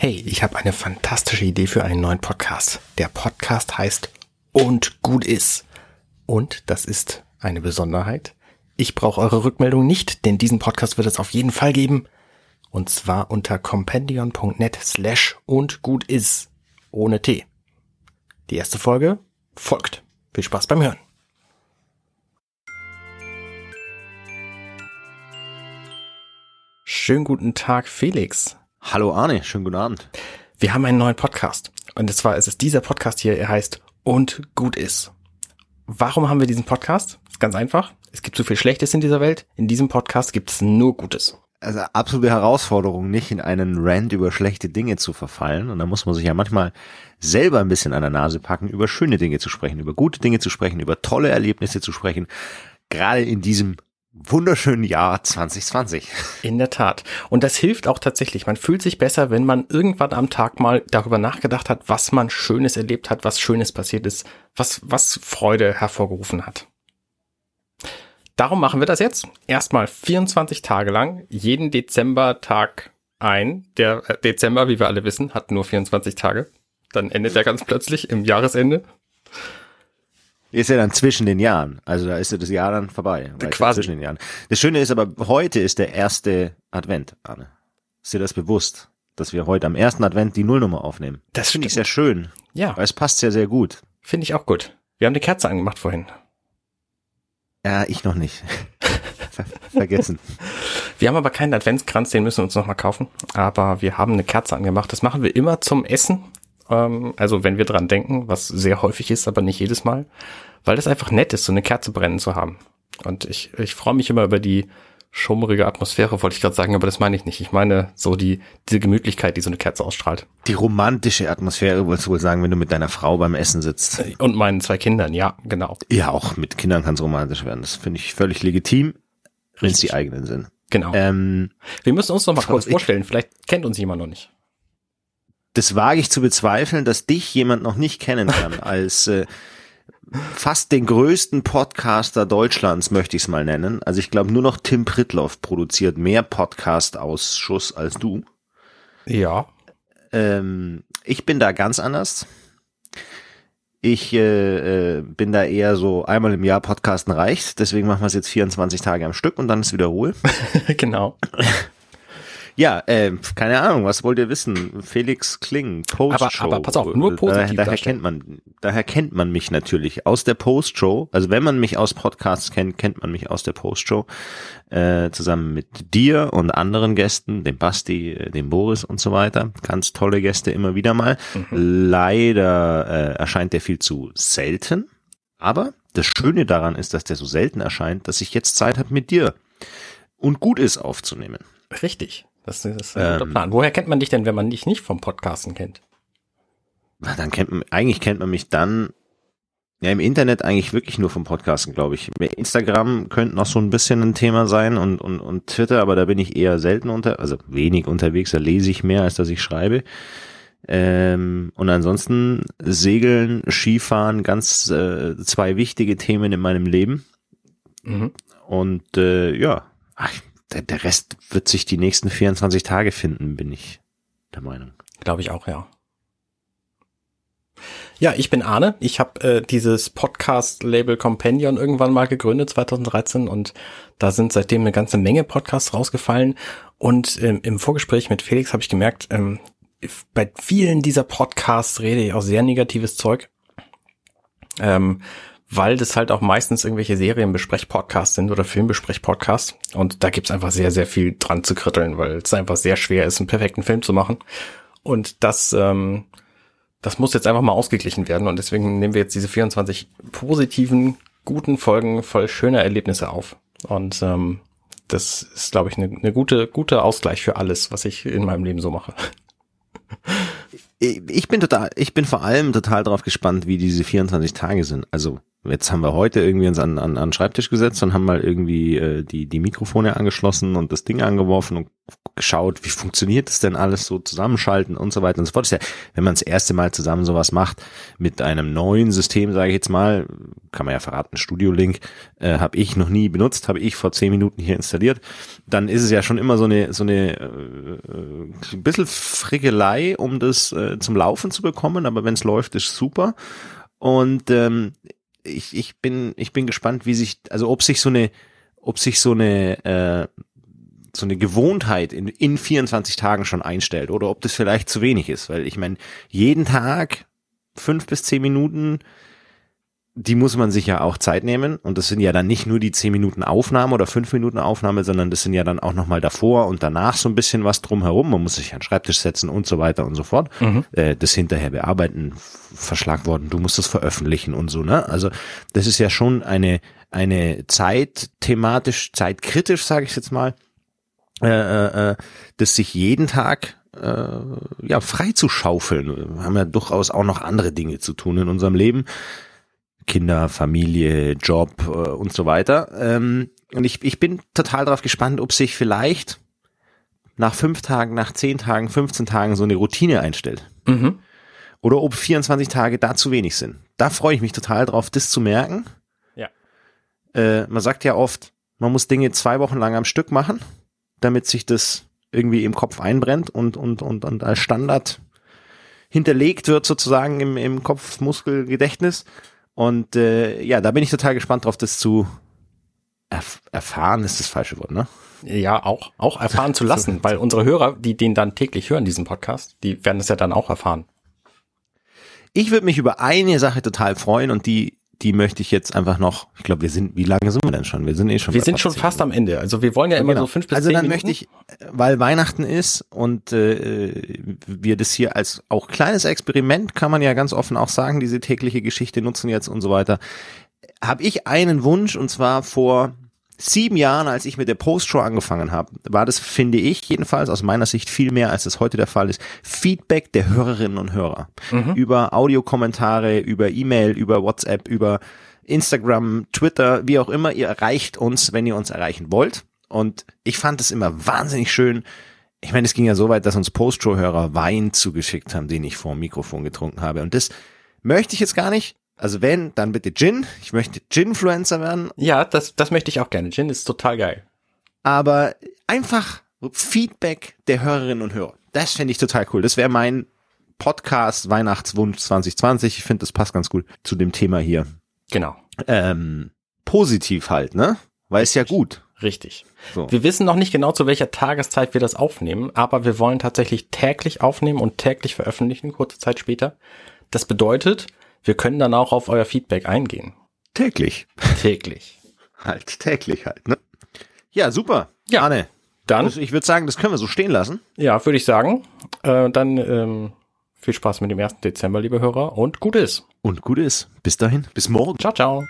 Hey, ich habe eine fantastische Idee für einen neuen Podcast. Der Podcast heißt Und gut ist. Und das ist eine Besonderheit. Ich brauche eure Rückmeldung nicht, denn diesen Podcast wird es auf jeden Fall geben. Und zwar unter compendion.net slash und gut ist. Ohne T. Die erste Folge folgt. Viel Spaß beim Hören. Schönen guten Tag, Felix. Hallo Arne, schönen guten Abend. Wir haben einen neuen Podcast. Und zwar ist es dieser Podcast hier, er heißt Und gut ist. Warum haben wir diesen Podcast? Ist ganz einfach. Es gibt so viel Schlechtes in dieser Welt. In diesem Podcast gibt es nur Gutes. Also absolute Herausforderung, nicht in einen Rant über schlechte Dinge zu verfallen. Und da muss man sich ja manchmal selber ein bisschen an der Nase packen, über schöne Dinge zu sprechen, über gute Dinge zu sprechen, über tolle Erlebnisse zu sprechen. Gerade in diesem wunderschönen Jahr 2020. In der Tat. Und das hilft auch tatsächlich. Man fühlt sich besser, wenn man irgendwann am Tag mal darüber nachgedacht hat, was man Schönes erlebt hat, was Schönes passiert ist, was, was Freude hervorgerufen hat. Darum machen wir das jetzt. Erstmal 24 Tage lang, jeden Dezember-Tag ein. Der äh, Dezember, wie wir alle wissen, hat nur 24 Tage. Dann endet er ganz plötzlich im Jahresende. Ist ja dann zwischen den Jahren. Also da ist ja das Jahr dann vorbei. Quasi. Zwischen den Jahren. Das Schöne ist aber, heute ist der erste Advent, Arne. Ist dir das bewusst, dass wir heute am ersten Advent die Nullnummer aufnehmen? Das finde ich sehr schön. Ja, Weil es passt ja sehr gut. finde ich auch gut. Wir haben die Kerze angemacht vorhin. Ja, ich noch nicht. Ver Vergessen. Wir haben aber keinen Adventskranz, den müssen wir uns nochmal kaufen. Aber wir haben eine Kerze angemacht. Das machen wir immer zum Essen. Ähm, also wenn wir dran denken, was sehr häufig ist, aber nicht jedes Mal. Weil das einfach nett ist, so eine Kerze brennen zu haben. Und ich, ich freue mich immer über die schummrige Atmosphäre, wollte ich gerade sagen, aber das meine ich nicht. Ich meine so die, diese Gemütlichkeit, die so eine Kerze ausstrahlt. Die romantische Atmosphäre, wolltest du wohl sagen, wenn du mit deiner Frau beim Essen sitzt. Und meinen zwei Kindern, ja, genau. Ja, auch mit Kindern kann es romantisch werden. Das finde ich völlig legitim, wenn es die eigenen sind. Genau. Ähm, wir müssen uns noch mal kurz vorstellen. Vielleicht kennt uns jemand noch nicht. Das wage ich zu bezweifeln, dass dich jemand noch nicht kennen kann als äh, fast den größten Podcaster Deutschlands, möchte ich es mal nennen. Also ich glaube, nur noch Tim Pritloff produziert mehr Podcast-Ausschuss als du. Ja. Ähm, ich bin da ganz anders. Ich äh, äh, bin da eher so einmal im Jahr Podcasten reicht, deswegen machen wir es jetzt 24 Tage am Stück und dann ist wieder Ruhe. genau. Ja, äh, keine Ahnung, was wollt ihr wissen? Felix Kling, Postshow. Aber- aber pass auf, nur positiv Daher, daher kennt man, daher kennt man mich natürlich aus der Postshow. Also wenn man mich aus Podcasts kennt, kennt man mich aus der Postshow. Äh, zusammen mit dir und anderen Gästen, dem Basti, äh, dem Boris und so weiter. Ganz tolle Gäste immer wieder mal. Leider äh, erscheint der viel zu selten. Aber das Schöne daran ist, dass der so selten erscheint, dass ich jetzt Zeit habe mit dir und gut ist aufzunehmen. Richtig. Das ist ein guter Ähm, Plan. Woher kennt man dich denn, wenn man dich nicht vom Podcasten kennt? Na, Dann kennt man, eigentlich kennt man mich dann, ja, im Internet eigentlich wirklich nur vom Podcasten, glaube ich. Instagram könnte noch so ein bisschen ein Thema sein und, und, und Twitter, aber da bin ich eher selten unter, also wenig unterwegs, da lese ich mehr, als dass ich schreibe. Ähm, und ansonsten Segeln, Skifahren, ganz äh, zwei wichtige Themen in meinem Leben. Mhm. Und äh, ja, ach, der, der Rest wird sich die nächsten 24 Tage finden, bin ich der Meinung. Glaube ich auch, ja. Ja, ich bin Arne. Ich habe äh, dieses Podcast-Label Companion irgendwann mal gegründet, 2013, und da sind seitdem eine ganze Menge Podcasts rausgefallen. Und ähm, im Vorgespräch mit Felix habe ich gemerkt, ähm, bei vielen dieser Podcasts rede ich auch sehr negatives Zeug. Ähm, weil das halt auch meistens irgendwelche Serienbesprech-Podcasts sind oder Filmbesprech-Podcasts. Und da gibt's einfach sehr, sehr viel dran zu kritteln, weil es einfach sehr schwer ist, einen perfekten Film zu machen. Und das, ähm, das muss jetzt einfach mal ausgeglichen werden. Und deswegen nehmen wir jetzt diese 24 positiven, guten Folgen voll schöner Erlebnisse auf. Und ähm, das ist, glaube ich, eine ne gute, gute Ausgleich für alles, was ich in meinem Leben so mache. ich bin total, ich bin vor allem total darauf gespannt, wie diese 24 Tage sind. Also Jetzt haben wir heute irgendwie uns an, an, an den Schreibtisch gesetzt und haben mal irgendwie äh, die, die Mikrofone angeschlossen und das Ding angeworfen und geschaut, wie funktioniert das denn alles so zusammenschalten und so weiter und so fort. Ist ja, wenn man das erste Mal zusammen sowas macht mit einem neuen System, sage ich jetzt mal, kann man ja verraten, Studio Link, äh, habe ich noch nie benutzt, habe ich vor zehn Minuten hier installiert, dann ist es ja schon immer so eine so eine äh, ein bisschen Frickelei, um das äh, zum Laufen zu bekommen, aber wenn es läuft, ist super. Und ähm, ich, ich bin, ich bin gespannt, wie sich, also ob sich so eine, ob sich so eine, äh, so eine Gewohnheit in, in 24 Tagen schon einstellt oder ob das vielleicht zu wenig ist, weil ich meine, jeden Tag fünf bis zehn Minuten die muss man sich ja auch Zeit nehmen. Und das sind ja dann nicht nur die zehn Minuten Aufnahme oder fünf Minuten Aufnahme, sondern das sind ja dann auch nochmal davor und danach so ein bisschen was drumherum. Man muss sich an den Schreibtisch setzen und so weiter und so fort. Mhm. Äh, das hinterher bearbeiten, Verschlagworten, du musst das veröffentlichen und so, ne? Also das ist ja schon eine, eine Zeit thematisch, zeitkritisch, sage ich jetzt mal, äh, äh, äh, das sich jeden Tag äh, ja frei zu schaufeln. Wir haben ja durchaus auch noch andere Dinge zu tun in unserem Leben. Kinder, Familie, Job äh, und so weiter. Ähm, und ich, ich bin total darauf gespannt, ob sich vielleicht nach fünf Tagen, nach zehn Tagen, 15 Tagen so eine Routine einstellt. Mhm. Oder ob 24 Tage da zu wenig sind. Da freue ich mich total drauf, das zu merken. Ja. Äh, man sagt ja oft, man muss Dinge zwei Wochen lang am Stück machen, damit sich das irgendwie im Kopf einbrennt und, und, und, und als Standard hinterlegt wird sozusagen im, im Kopfmuskelgedächtnis. Und äh, ja, da bin ich total gespannt drauf, das zu erf erfahren, ist das falsche Wort, ne? Ja, auch, auch erfahren zu lassen, weil unsere Hörer, die den dann täglich hören, diesen Podcast, die werden es ja dann auch erfahren. Ich würde mich über eine Sache total freuen und die die möchte ich jetzt einfach noch, ich glaube, wir sind, wie lange sind wir denn schon? Wir sind eh schon. Wir sind schon fast am Ende. Also wir wollen ja immer genau. so fünf bis Also dann Minuten. möchte ich, weil Weihnachten ist und äh, wir das hier als auch kleines Experiment, kann man ja ganz offen auch sagen, diese tägliche Geschichte nutzen jetzt und so weiter, habe ich einen Wunsch und zwar vor sieben Jahren, als ich mit der Postshow angefangen habe, war das, finde ich, jedenfalls aus meiner Sicht viel mehr, als das heute der Fall ist, Feedback der Hörerinnen und Hörer. Mhm. Über Audiokommentare, über E-Mail, über WhatsApp, über Instagram, Twitter, wie auch immer. Ihr erreicht uns, wenn ihr uns erreichen wollt. Und ich fand es immer wahnsinnig schön. Ich meine, es ging ja so weit, dass uns Postshow-Hörer Wein zugeschickt haben, den ich vor dem Mikrofon getrunken habe. Und das möchte ich jetzt gar nicht also wenn, dann bitte Gin. Ich möchte Gin-Influencer werden. Ja, das, das möchte ich auch gerne. Gin ist total geil. Aber einfach Feedback der Hörerinnen und Hörer. Das fände ich total cool. Das wäre mein Podcast Weihnachtswunsch 2020. Ich finde, das passt ganz gut zu dem Thema hier. Genau. Ähm, positiv halt, ne? Weil es ja gut. Richtig. So. Wir wissen noch nicht genau, zu welcher Tageszeit wir das aufnehmen, aber wir wollen tatsächlich täglich aufnehmen und täglich veröffentlichen, kurze Zeit später. Das bedeutet, wir können dann auch auf euer Feedback eingehen. Täglich. Täglich. halt, täglich halt, ne? Ja, super. Ja. Arne. Dann. Das, ich würde sagen, das können wir so stehen lassen. Ja, würde ich sagen. Äh, dann ähm, viel Spaß mit dem 1. Dezember, liebe Hörer, und Gutes. Und Gutes. Bis dahin. Bis morgen. Ciao, ciao.